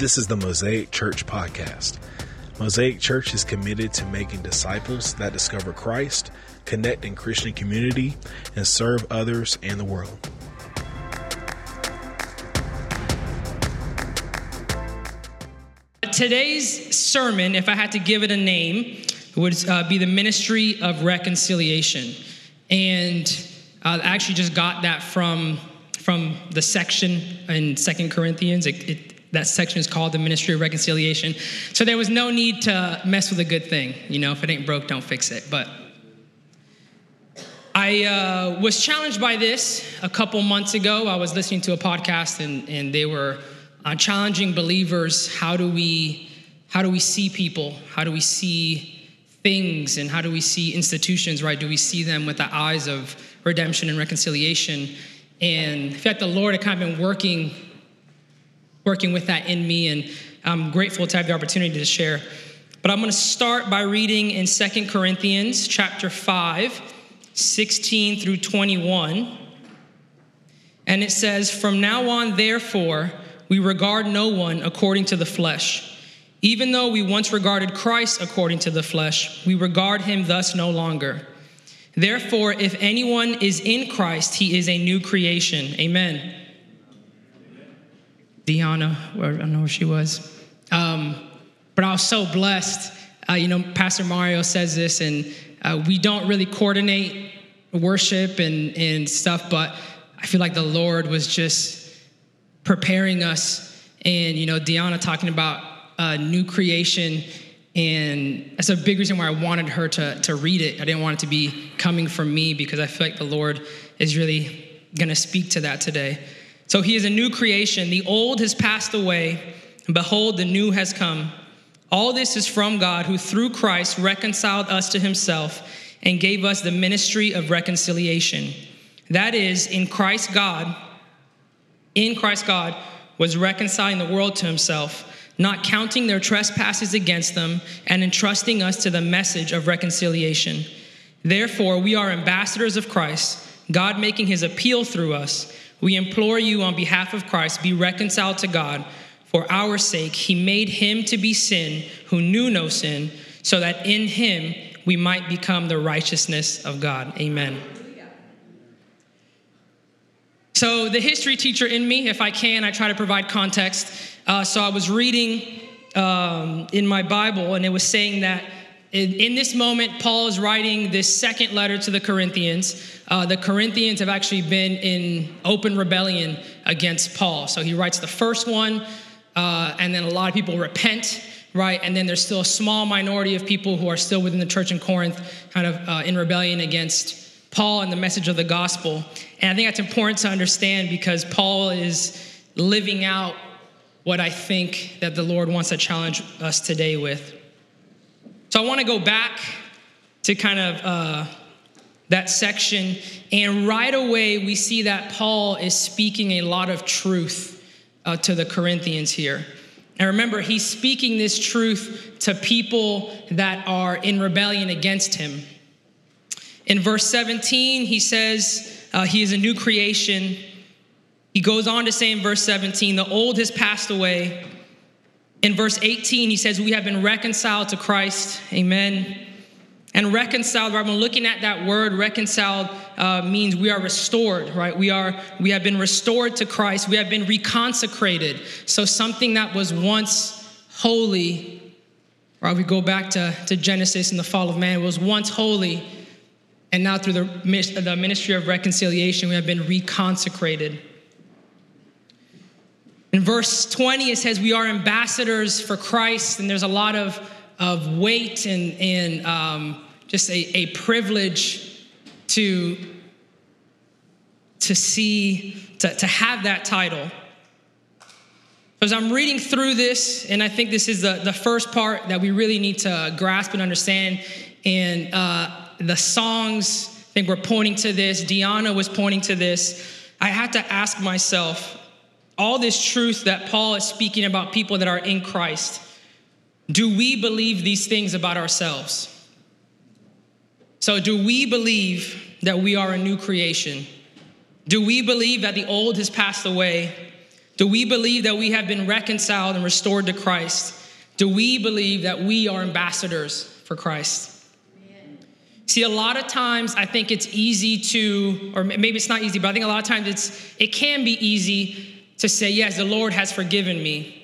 This is the Mosaic Church Podcast. Mosaic Church is committed to making disciples that discover Christ, connect in Christian community, and serve others and the world. Today's sermon, if I had to give it a name, would uh, be the ministry of reconciliation. And I actually just got that from, from the section in Second Corinthians. It, it, that section is called the ministry of reconciliation. So there was no need to mess with a good thing. You know, if it ain't broke, don't fix it. But I uh, was challenged by this a couple months ago. I was listening to a podcast and, and they were uh, challenging believers how do we how do we see people how do we see things and how do we see institutions right do we see them with the eyes of redemption and reconciliation and in fact the lord had kind of been working working with that in me and i'm grateful to have the opportunity to share but i'm going to start by reading in Second corinthians chapter 5 16 through 21 and it says from now on therefore we regard no one according to the flesh. Even though we once regarded Christ according to the flesh, we regard him thus no longer. Therefore, if anyone is in Christ, he is a new creation. Amen. Deanna, I don't know where she was. Um, but I was so blessed. Uh, you know, Pastor Mario says this, and uh, we don't really coordinate worship and, and stuff, but I feel like the Lord was just preparing us and you know deanna talking about uh, new creation and that's a big reason why i wanted her to, to read it i didn't want it to be coming from me because i feel like the lord is really going to speak to that today so he is a new creation the old has passed away and behold the new has come all this is from god who through christ reconciled us to himself and gave us the ministry of reconciliation that is in christ god in Christ God was reconciling the world to himself, not counting their trespasses against them, and entrusting us to the message of reconciliation. Therefore, we are ambassadors of Christ, God making his appeal through us. We implore you on behalf of Christ, be reconciled to God. For our sake, he made him to be sin who knew no sin, so that in him we might become the righteousness of God. Amen. So, the history teacher in me, if I can, I try to provide context. Uh, so, I was reading um, in my Bible, and it was saying that in, in, this moment, Paul is writing this second letter to the Corinthians. Uh, the Corinthians have actually been in open rebellion against Paul. So, he writes the first one, uh, and then a lot of people repent right? And then there's still a small minority of people who are still within the church in Corinth, kind of uh, in rebellion against Paul and the message of the gospel. And I think that's important to understand because Paul is living out what I think that the Lord wants to challenge us today with. So I want to go back to kind of uh, that section, and right away we see that Paul is speaking a lot of truth uh, to the Corinthians here. And remember, he's speaking this truth to people that are in rebellion against him. In verse 17, he says uh, he is a new creation. He goes on to say in verse 17, the old has passed away. In verse 18, he says, We have been reconciled to Christ. Amen. And reconciled, right? When looking at that word, reconciled uh, means we are restored, right? We are, we have been restored to Christ. We have been reconsecrated. So something that was once holy, right? We go back to, to Genesis and the fall of man, It was once holy and now, through the, the ministry of reconciliation, we have been reconsecrated. In verse 20, it says, We are ambassadors for Christ, and there's a lot of, of weight and, and um, just a, a privilege to, to see, to, to have that title. As I'm reading through this, and I think this is the, the first part that we really need to grasp and understand, and uh, the songs, I think, were pointing to this. Deanna was pointing to this. I had to ask myself all this truth that Paul is speaking about people that are in Christ. Do we believe these things about ourselves? So, do we believe that we are a new creation? Do we believe that the old has passed away? Do we believe that we have been reconciled and restored to Christ? Do we believe that we are ambassadors for Christ? See, a lot of times I think it's easy to, or maybe it's not easy, but I think a lot of times it's it can be easy to say, yes, the Lord has forgiven me.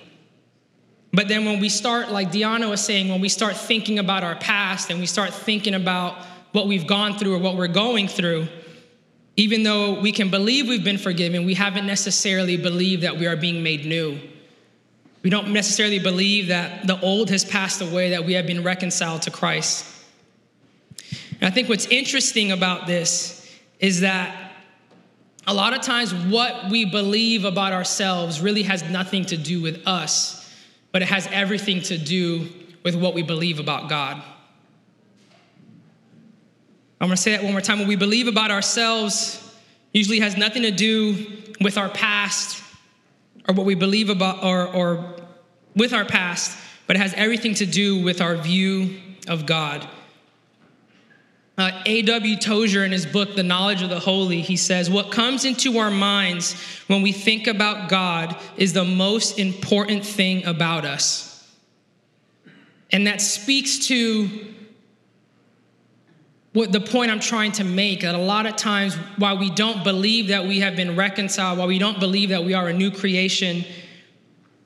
But then when we start, like Deanna was saying, when we start thinking about our past and we start thinking about what we've gone through or what we're going through, even though we can believe we've been forgiven, we haven't necessarily believed that we are being made new. We don't necessarily believe that the old has passed away, that we have been reconciled to Christ. And I think what's interesting about this is that a lot of times what we believe about ourselves really has nothing to do with us, but it has everything to do with what we believe about God. I'm gonna say that one more time. What we believe about ourselves usually has nothing to do with our past or what we believe about or, or with our past, but it has everything to do with our view of God. Uh, A.W. Tozer, in his book, The Knowledge of the Holy, he says, What comes into our minds when we think about God is the most important thing about us. And that speaks to what the point I'm trying to make that a lot of times, while we don't believe that we have been reconciled, while we don't believe that we are a new creation,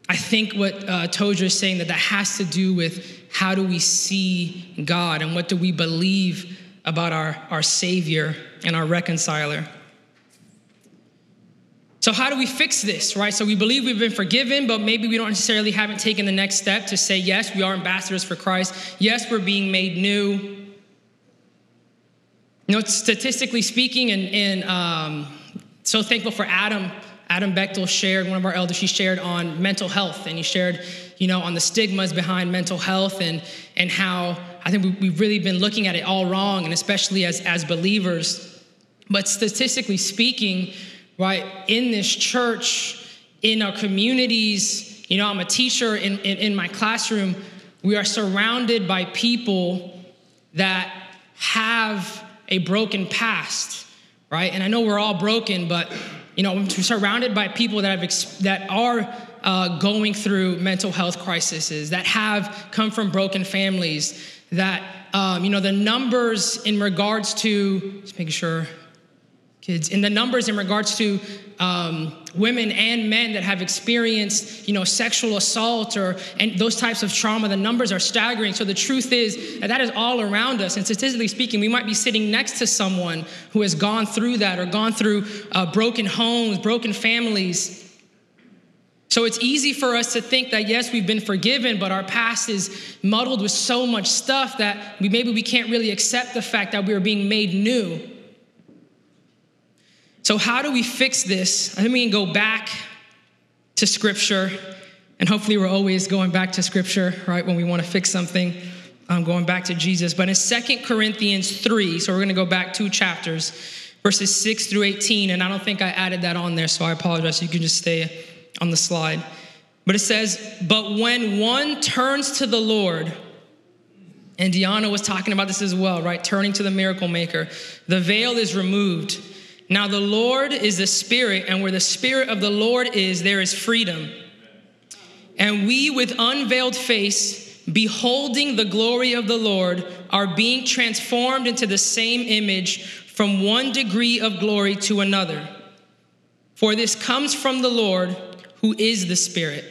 I think what uh, Tozer is saying that that has to do with how do we see God and what do we believe about our, our Savior and our reconciler. So, how do we fix this, right? So, we believe we've been forgiven, but maybe we don't necessarily haven't taken the next step to say, yes, we are ambassadors for Christ. Yes, we're being made new. You know, statistically speaking, and, and um, so thankful for Adam. Adam Bechtel shared, one of our elders, he shared on mental health, and he shared, you know, on the stigmas behind mental health and, and how I think we've really been looking at it all wrong, and especially as, as believers. But statistically speaking, right, in this church, in our communities, you know, I'm a teacher in, in, in my classroom, we are surrounded by people that have a broken past, right? And I know we're all broken, but you know, we're surrounded by people that have that are uh, going through mental health crises, that have come from broken families, that um, you know the numbers in regards to just making sure kids in the numbers in regards to um, women and men that have experienced you know sexual assault or and those types of trauma the numbers are staggering. So the truth is that that is all around us. And statistically speaking we might be sitting next to someone who has gone through that or gone through uh, broken homes broken families so it's easy for us to think that yes, we've been forgiven, but our past is muddled with so much stuff that we maybe we can't really accept the fact that we are being made new. So how do we fix this? I think we can go back to scripture, and hopefully we're always going back to scripture, right? When we want to fix something, um, going back to Jesus. But in Second Corinthians 3, so we're gonna go back two chapters, verses 6 through 18, and I don't think I added that on there, so I apologize. You can just stay on the slide. But it says, But when one turns to the Lord, and Deanna was talking about this as well, right? Turning to the miracle maker, the veil is removed. Now, the Lord is the Spirit, and where the Spirit of the Lord is, there is freedom. And we, with unveiled face, beholding the glory of the Lord, are being transformed into the same image from one degree of glory to another. For this comes from the Lord who is the Spirit.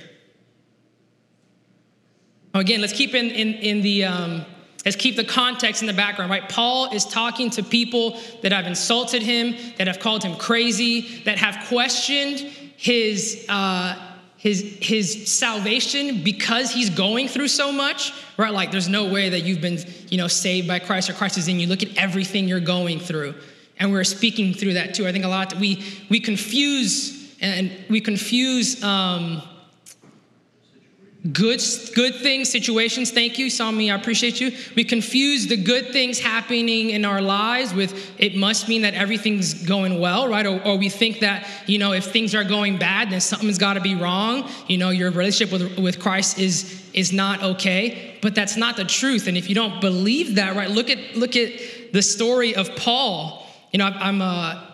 Again, let's keep in, in, in the um, let's keep the context in the background, right? Paul is talking to people that have insulted him, that have called him crazy, that have questioned his uh, his his salvation because he's going through so much, right? Like, there's no way that you've been, you know, saved by Christ or Christ is in you. Look at everything you're going through, and we're speaking through that too. I think a lot we we confuse and we confuse um, good good things situations. Thank you Sami. I appreciate you. We confuse the good things happening in our lives with it must mean that everything's going well right? Or, or we think that you know if things are going bad then something's got to be wrong. You know your relationship with, with christ is is not okay. But that's not the truth. And if you don't believe that right look at look at the story of paul. You know i'm uh,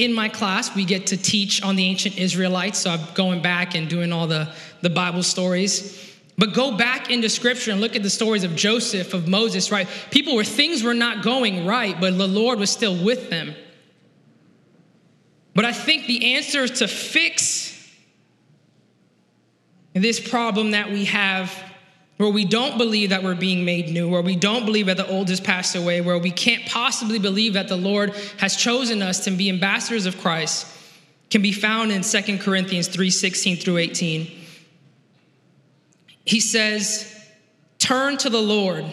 in my class, we get to teach on the ancient Israelites. So I'm going back and doing all the, the Bible stories. But go back into scripture and look at the stories of Joseph, of Moses, right? People where things were not going right, but the Lord was still with them. But I think the answer to fix this problem that we have where we don't believe that we're being made new, where we don't believe that the old has passed away, where we can't possibly believe that the Lord has chosen us to be ambassadors of Christ, can be found in 2 Corinthians 3 16 through 18 he says, Turn to the Lord.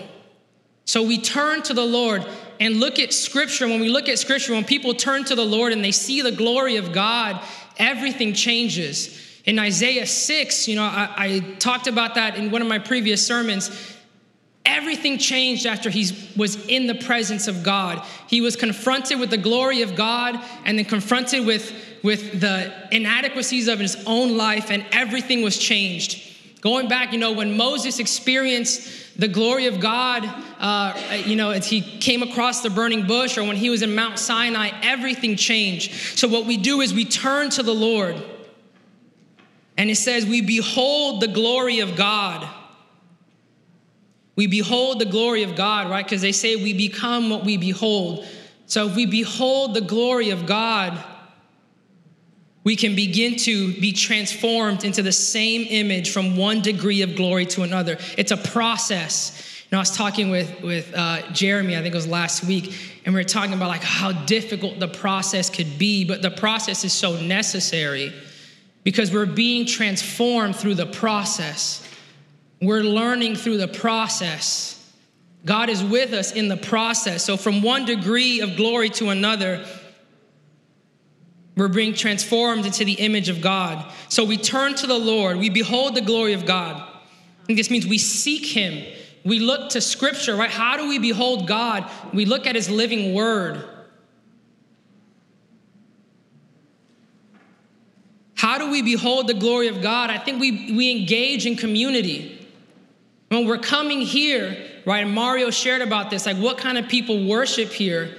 So we turn to the Lord and look at scripture. When we look at scripture, when people turn to the Lord and they see the glory of God, everything changes. In Isaiah 6, you know, I, I talked about that in one of my previous sermons. Everything changed after he was in the presence of God. He was confronted with the glory of God and then confronted with, with the inadequacies of his own life, and everything was changed. Going back, you know, when Moses experienced the glory of God, uh, you know, as he came across the burning bush or when he was in Mount Sinai, everything changed. So, what we do is we turn to the Lord. And it says, We behold the glory of God. We behold the glory of God, right? Because they say we become what we behold. So, if we behold the glory of God, we can begin to be transformed into the same image from one degree of glory to another. It's a process. You know, I was talking with, with uh, Jeremy, I think it was last week, and we were talking about like how difficult the process could be, but the process is so necessary because we're being transformed through the process. We're learning through the process. God is with us in the process. So, from one degree of glory to another, we're being transformed into the image of God. So we turn to the Lord, we behold the glory of God. And this means we seek Him. We look to Scripture, right? How do we behold God? We look at His living Word. How do we behold the glory of God? I think we, we engage in community. When we're coming here, right? Mario shared about this, like what kind of people worship here?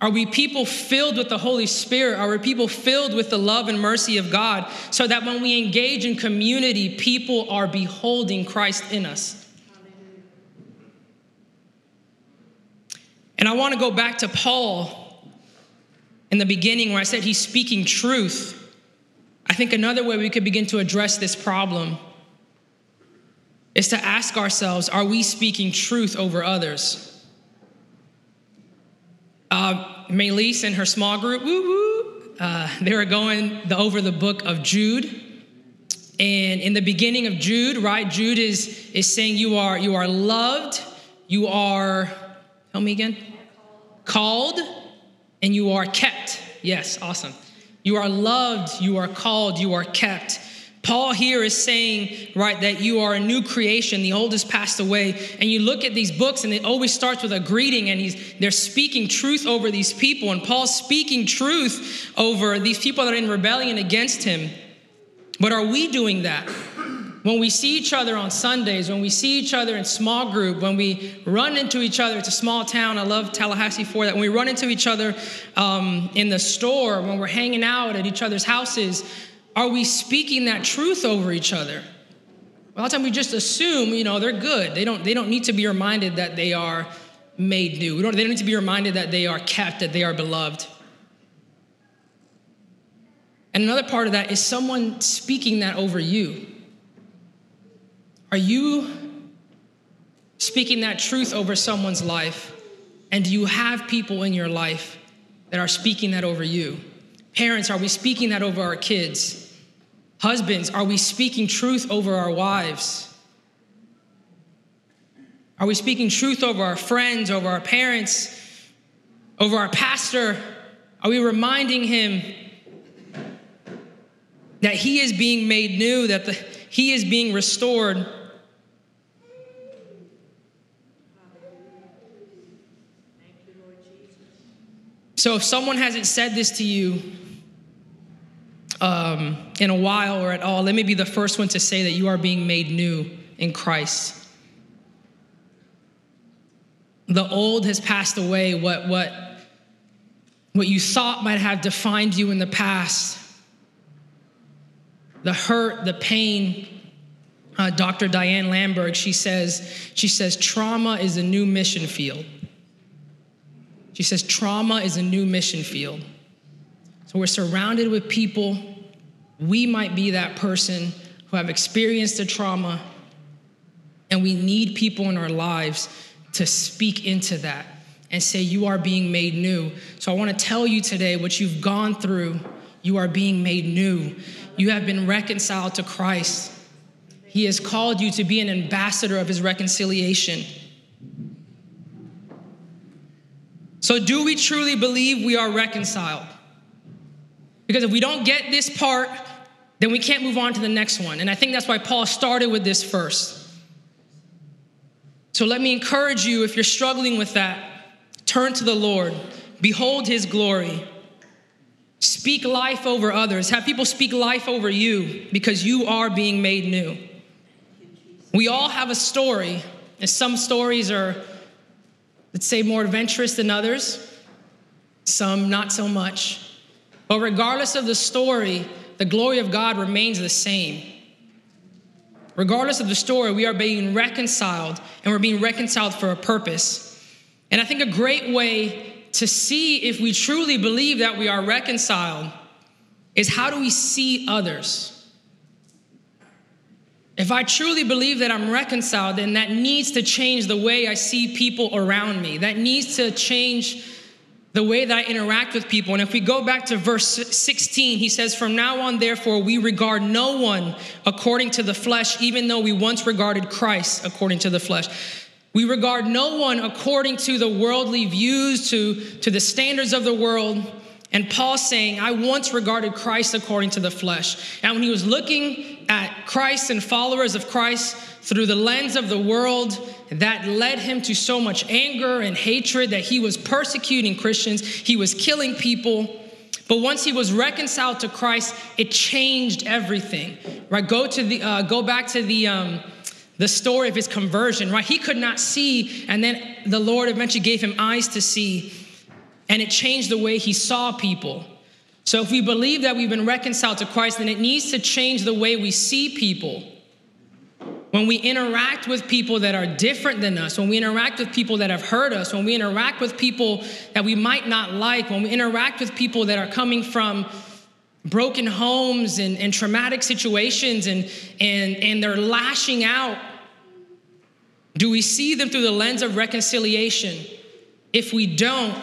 Are we people filled with the Holy Spirit? Are we people filled with the love and mercy of God so that when we engage in community, people are beholding Christ in us? And I want to go back to Paul in the beginning where I said he's speaking truth. I think another way we could begin to address this problem is to ask ourselves are we speaking truth over others? Uh, Melise and her small group, woo woo, uh, they were going the, over the book of Jude. And in the beginning of Jude, right, Jude is, is saying you are, you are loved, you are, tell me again, called, and you are kept. Yes, awesome. You are loved, you are called, you are kept. Paul here is saying, right, that you are a new creation, the old has passed away. And you look at these books and it always starts with a greeting, and he's they're speaking truth over these people. And Paul's speaking truth over these people that are in rebellion against him. But are we doing that? When we see each other on Sundays, when we see each other in small group, when we run into each other, it's a small town. I love Tallahassee for that. When we run into each other um, in the store, when we're hanging out at each other's houses, are we speaking that truth over each other? A lot of times we just assume, you know, they're good. They don't, they don't need to be reminded that they are made new. We don't, they don't need to be reminded that they are kept, that they are beloved. And another part of that is someone speaking that over you. Are you speaking that truth over someone's life? And do you have people in your life that are speaking that over you? Parents, are we speaking that over our kids? Husbands, are we speaking truth over our wives? Are we speaking truth over our friends, over our parents, over our pastor? Are we reminding him that he is being made new, that the, he is being restored? So if someone hasn't said this to you, um, in a while or at all, let me be the first one to say that you are being made new in Christ. The old has passed away. What, what what you thought might have defined you in the past, the hurt, the pain. Uh, Dr. Diane Langberg, she says, she says, trauma is a new mission field. She says, trauma is a new mission field. So we're surrounded with people. We might be that person who have experienced a trauma, and we need people in our lives to speak into that and say, You are being made new. So I want to tell you today what you've gone through, you are being made new. You have been reconciled to Christ. He has called you to be an ambassador of his reconciliation. So, do we truly believe we are reconciled? Because if we don't get this part, then we can't move on to the next one. And I think that's why Paul started with this first. So let me encourage you if you're struggling with that, turn to the Lord, behold his glory. Speak life over others. Have people speak life over you because you are being made new. We all have a story, and some stories are, let's say, more adventurous than others, some not so much. But regardless of the story, the glory of God remains the same. Regardless of the story, we are being reconciled, and we're being reconciled for a purpose. And I think a great way to see if we truly believe that we are reconciled is how do we see others? If I truly believe that I'm reconciled, then that needs to change the way I see people around me. That needs to change the way that I interact with people. And if we go back to verse 16, he says, From now on, therefore, we regard no one according to the flesh, even though we once regarded Christ according to the flesh. We regard no one according to the worldly views, to, to the standards of the world. And Paul saying, I once regarded Christ according to the flesh. And when he was looking at Christ and followers of Christ through the lens of the world, that led him to so much anger and hatred that he was persecuting Christians, he was killing people. But once he was reconciled to Christ, it changed everything. Right? Go to the uh, go back to the um, the story of his conversion. Right? He could not see, and then the Lord eventually gave him eyes to see and it changed the way he saw people. So if we believe that we've been reconciled to Christ, then it needs to change the way we see people. When we interact with people that are different than us, when we interact with people that have hurt us, when we interact with people that we might not like, when we interact with people that are coming from broken homes and, and traumatic situations and, and, and they're lashing out, do we see them through the lens of reconciliation? If we don't,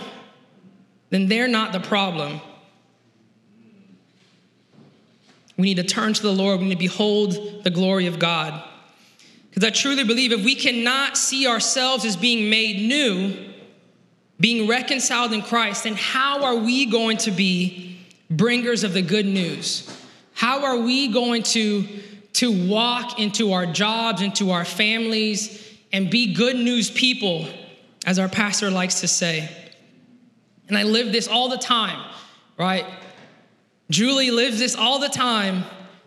then they're not the problem. We need to turn to the Lord. We need to behold the glory of God. Because I truly believe if we cannot see ourselves as being made new, being reconciled in Christ, then how are we going to be bringers of the good news? How are we going to, to walk into our jobs, into our families, and be good news people, as our pastor likes to say? And I live this all the time, right? Julie lives this all the time.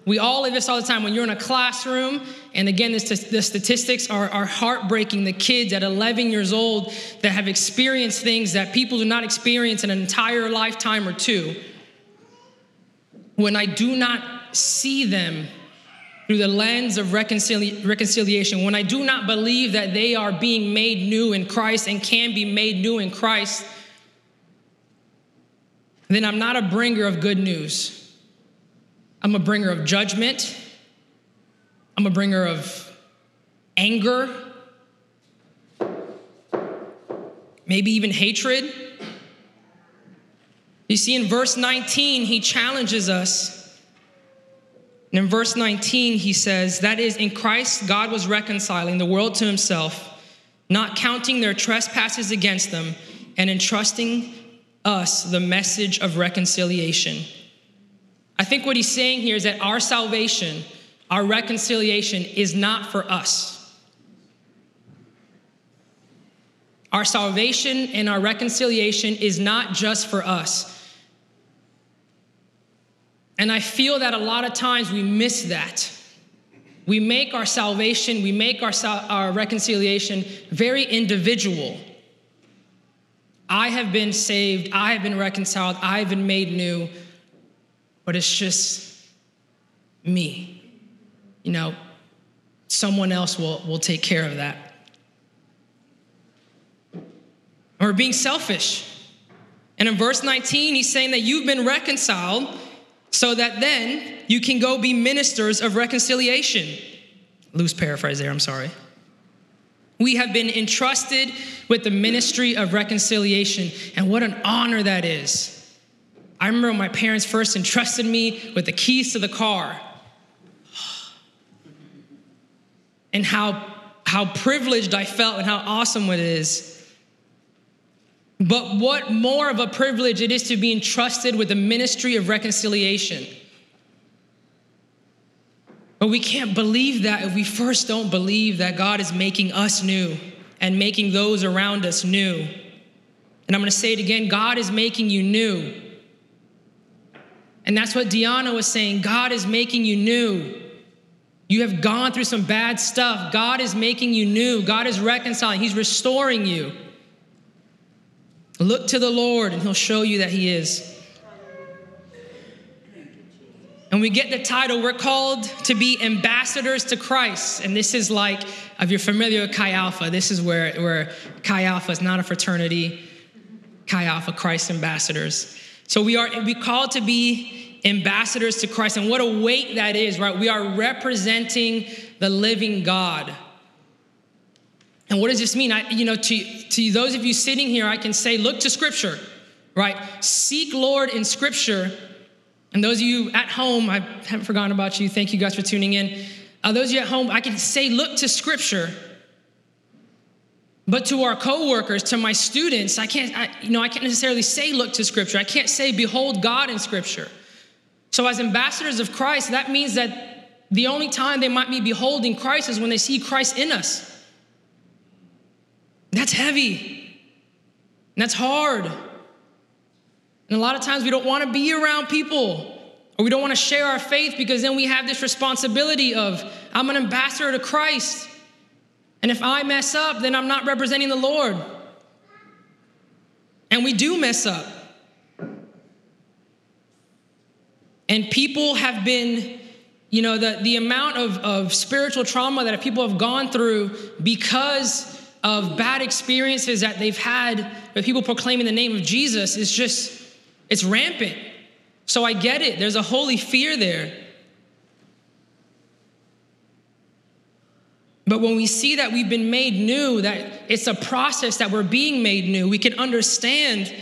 We all live this all the time. When you're in a classroom, and again, this, the statistics are, are heartbreaking. The kids at 11 years old that have experienced things that people do not experience in an entire lifetime or two. When I do not see them through the lens of reconcili- reconciliation, when I do not believe that they are being made new in Christ and can be made new in Christ, then I'm not a bringer of good news. I'm a bringer of judgment. I'm a bringer of anger, maybe even hatred. You see, in verse 19, he challenges us. And in verse 19, he says, That is, in Christ, God was reconciling the world to himself, not counting their trespasses against them, and entrusting us the message of reconciliation. I think what he's saying here is that our salvation, our reconciliation, is not for us. Our salvation and our reconciliation is not just for us. And I feel that a lot of times we miss that. We make our salvation, we make our, our reconciliation very individual. I have been saved, I have been reconciled, I have been made new, but it's just me. You know, someone else will, will take care of that. Or being selfish. And in verse 19, he's saying that you've been reconciled so that then you can go be ministers of reconciliation. Loose paraphrase there, I'm sorry. We have been entrusted with the ministry of reconciliation, and what an honor that is. I remember when my parents first entrusted me with the keys to the car, and how, how privileged I felt and how awesome it is. But what more of a privilege it is to be entrusted with the ministry of reconciliation. But we can't believe that if we first don't believe that God is making us new and making those around us new. And I'm going to say it again God is making you new. And that's what Deanna was saying God is making you new. You have gone through some bad stuff. God is making you new. God is reconciling, He's restoring you. Look to the Lord, and He'll show you that He is. And we get the title, we're called to be ambassadors to Christ. And this is like, if you're familiar with Chi Alpha, this is where, where Chi Alpha is not a fraternity, Chi Alpha, Christ ambassadors. So we are we called to be ambassadors to Christ. And what a weight that is, right? We are representing the living God. And what does this mean? I, you know, to, to those of you sitting here, I can say, look to Scripture, right? Seek Lord in Scripture and those of you at home, I haven't forgotten about you. Thank you guys for tuning in. Uh, those of you at home, I can say, look to Scripture. But to our coworkers, to my students, I can't, I, you know, I can't necessarily say, look to Scripture. I can't say, behold God in Scripture. So, as ambassadors of Christ, that means that the only time they might be beholding Christ is when they see Christ in us. That's heavy. And that's hard. And a lot of times we don't want to be around people or we don't want to share our faith because then we have this responsibility of, I'm an ambassador to Christ. And if I mess up, then I'm not representing the Lord. And we do mess up. And people have been, you know, the, the amount of, of spiritual trauma that people have gone through because of bad experiences that they've had with people proclaiming the name of Jesus is just it's rampant. So I get it. There's a holy fear there. But when we see that we've been made new, that it's a process that we're being made new, we can understand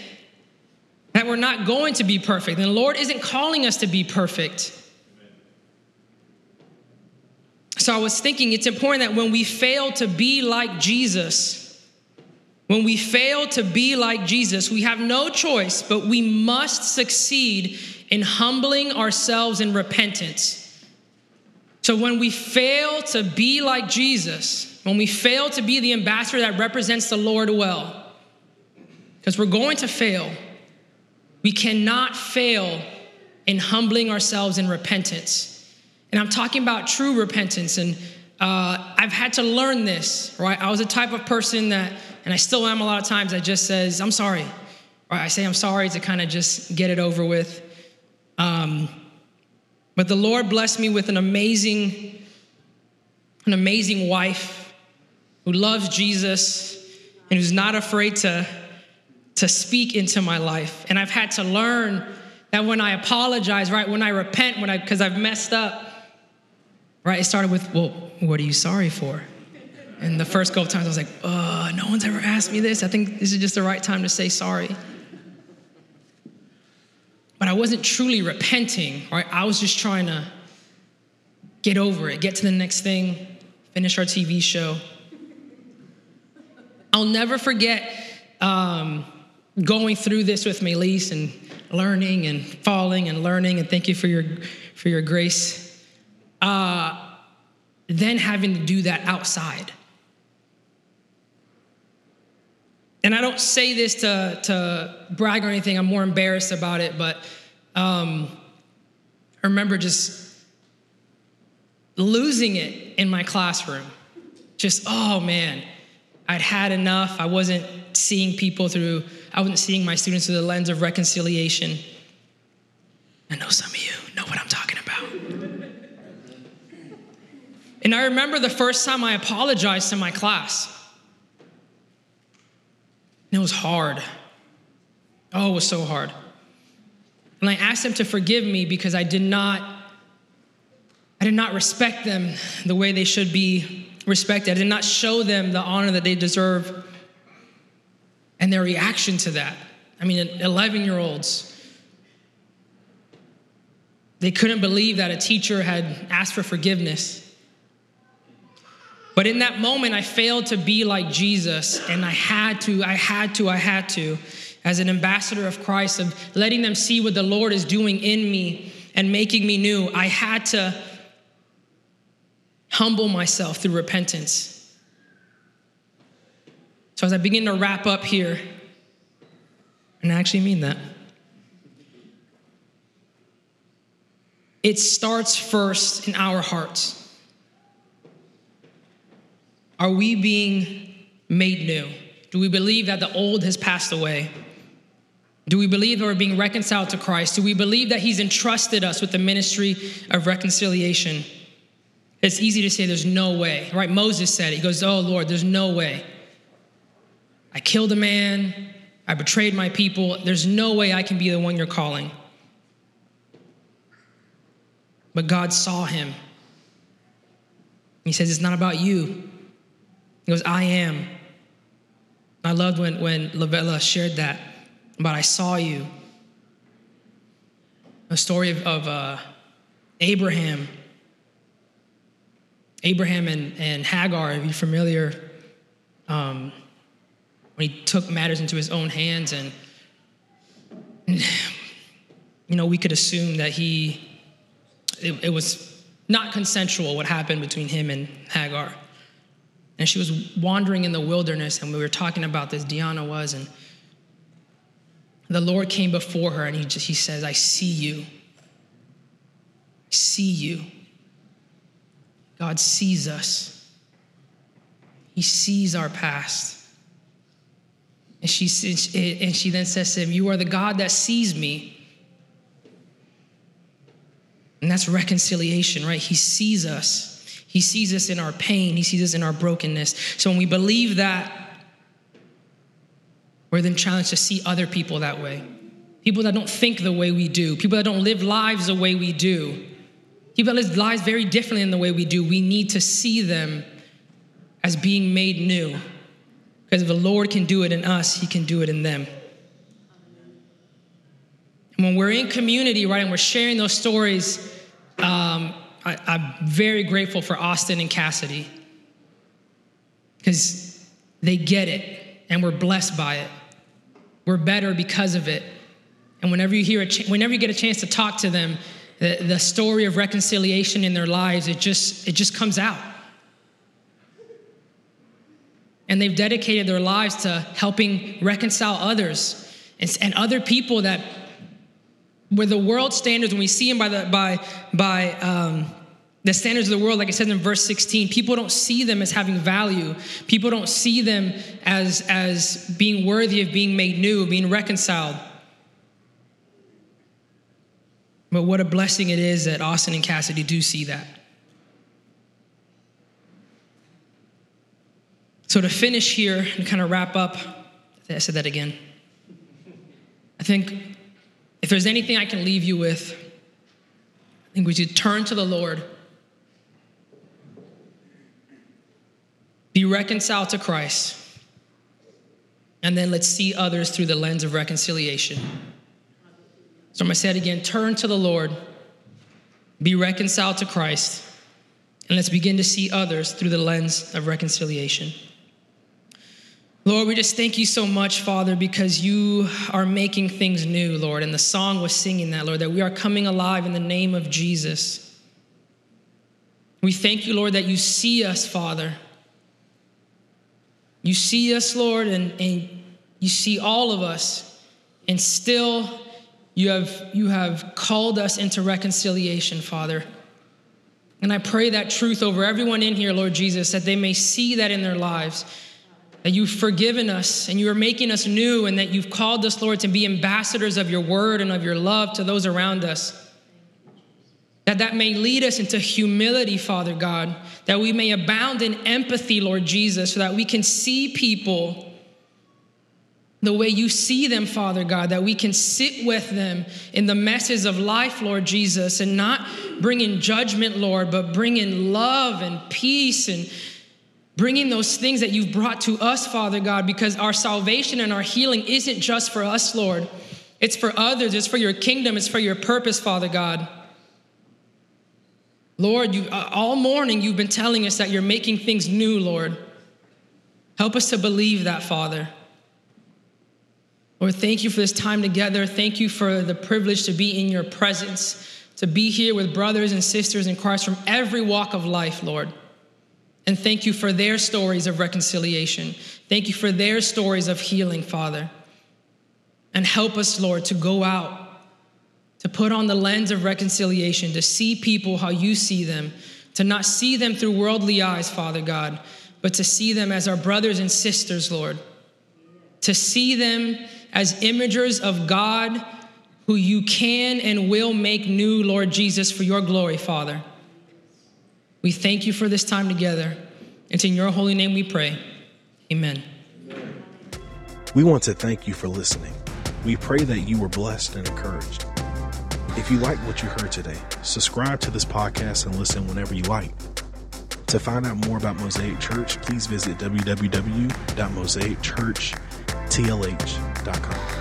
that we're not going to be perfect. And the Lord isn't calling us to be perfect. So I was thinking it's important that when we fail to be like Jesus, when we fail to be like Jesus, we have no choice, but we must succeed in humbling ourselves in repentance. So when we fail to be like Jesus, when we fail to be the ambassador that represents the Lord well, because we're going to fail, we cannot fail in humbling ourselves in repentance. And I'm talking about true repentance. And uh, I've had to learn this, right? I was a type of person that and I still am a lot of times, I just says, I'm sorry. Or I say I'm sorry to kind of just get it over with. Um, but the Lord blessed me with an amazing, an amazing wife who loves Jesus and who's not afraid to, to speak into my life. And I've had to learn that when I apologize, right, when I repent, when I because I've messed up, right, it started with, well, what are you sorry for? And the first couple times I was like, oh, no one's ever asked me this. I think this is just the right time to say sorry. But I wasn't truly repenting, right? I was just trying to get over it, get to the next thing, finish our TV show. I'll never forget um, going through this with Melise and learning and falling and learning, and thank you for your, for your grace. Uh, then having to do that outside. And I don't say this to, to brag or anything, I'm more embarrassed about it, but um, I remember just losing it in my classroom. Just, oh man, I'd had enough. I wasn't seeing people through I wasn't seeing my students through the lens of reconciliation. I know some of you know what I'm talking about. and I remember the first time I apologized to my class. And it was hard. Oh, it was so hard. And I asked them to forgive me because I did not I did not respect them the way they should be respected. I did not show them the honor that they deserve and their reaction to that. I mean, 11 year olds. They couldn't believe that a teacher had asked for forgiveness. But in that moment, I failed to be like Jesus, and I had to, I had to, I had to, as an ambassador of Christ, of letting them see what the Lord is doing in me and making me new. I had to humble myself through repentance. So, as I begin to wrap up here, and I actually mean that, it starts first in our hearts. Are we being made new? Do we believe that the old has passed away? Do we believe that we're being reconciled to Christ? Do we believe that He's entrusted us with the ministry of reconciliation? It's easy to say there's no way, right? Moses said it. He goes, Oh Lord, there's no way. I killed a man, I betrayed my people. There's no way I can be the one you're calling. But God saw him. He says, It's not about you. He goes, I am. I loved when, when Lavella shared that about I saw you. A story of, of uh, Abraham Abraham and, and Hagar, are you're familiar? Um, when he took matters into his own hands, and you know, we could assume that he, it, it was not consensual what happened between him and Hagar. And she was wandering in the wilderness, and we were talking about this, Diana was, and the Lord came before her and he just he says, I see you. See you. God sees us. He sees our past. And she, and she then says to him, You are the God that sees me. And that's reconciliation, right? He sees us. He sees us in our pain. He sees us in our brokenness. So when we believe that, we're then challenged to see other people that way. People that don't think the way we do, people that don't live lives the way we do. People that live lives very differently in the way we do, we need to see them as being made new. Because if the Lord can do it in us, He can do it in them. And when we're in community, right, and we're sharing those stories, um, I, I'm very grateful for Austin and Cassidy because they get it and we're blessed by it. We're better because of it. And whenever you hear a ch- whenever you get a chance to talk to them, the, the story of reconciliation in their lives, it just, it just comes out. And they've dedicated their lives to helping reconcile others and, and other people that, where the world standards, when we see them by the, by, by, um, the standards of the world, like it says in verse 16, people don't see them as having value. People don't see them as, as being worthy of being made new, being reconciled. But what a blessing it is that Austin and Cassidy do see that. So, to finish here and kind of wrap up, I said that again. I think if there's anything I can leave you with, I think we should turn to the Lord, be reconciled to Christ, and then let's see others through the lens of reconciliation. So I'm going to say it again turn to the Lord, be reconciled to Christ, and let's begin to see others through the lens of reconciliation. Lord, we just thank you so much, Father, because you are making things new, Lord. And the song was singing that, Lord, that we are coming alive in the name of Jesus. We thank you, Lord, that you see us, Father. You see us, Lord, and, and you see all of us, and still you have, you have called us into reconciliation, Father. And I pray that truth over everyone in here, Lord Jesus, that they may see that in their lives. that you've forgiven us and you are making us new, and that you've called us, Lord, to be ambassadors of your word and of your love to those around us. That that may lead us into humility, Father God, that we may abound in empathy, Lord Jesus, so that we can see people the way you see them, Father God, that we can sit with them in the messes of life, Lord Jesus, and not bring in judgment, Lord, but bring in love and peace and bringing those things that you've brought to us, Father God, because our salvation and our healing isn't just for us, Lord. It's for others, it's for your kingdom, it's for your purpose, Father God. Lord, you, uh, all morning you've been telling us that you're making things new, Lord. Help us to believe that, Father. Lord, thank you for this time together. Thank you for the privilege to be in your presence, to be here with brothers and sisters in Christ from every walk of life, Lord. And thank you for their stories of reconciliation. Thank you for their stories of healing, Father. And help us, Lord, to go out, to put on the lens of reconciliation, to see people how you see them, to not see them through worldly eyes, Father God, but to see them as our brothers and sisters, Lord. To see them as imagers of God who you can and will make new, Lord Jesus, for your glory, Father. We thank you for this time together. It's in your holy name we pray. Amen. We want to thank you for listening. We pray that you were blessed and encouraged. If you like what you heard today, subscribe to this podcast and listen whenever you like. To find out more about Mosaic Church, please visit www.mosaicchurchtlh.com.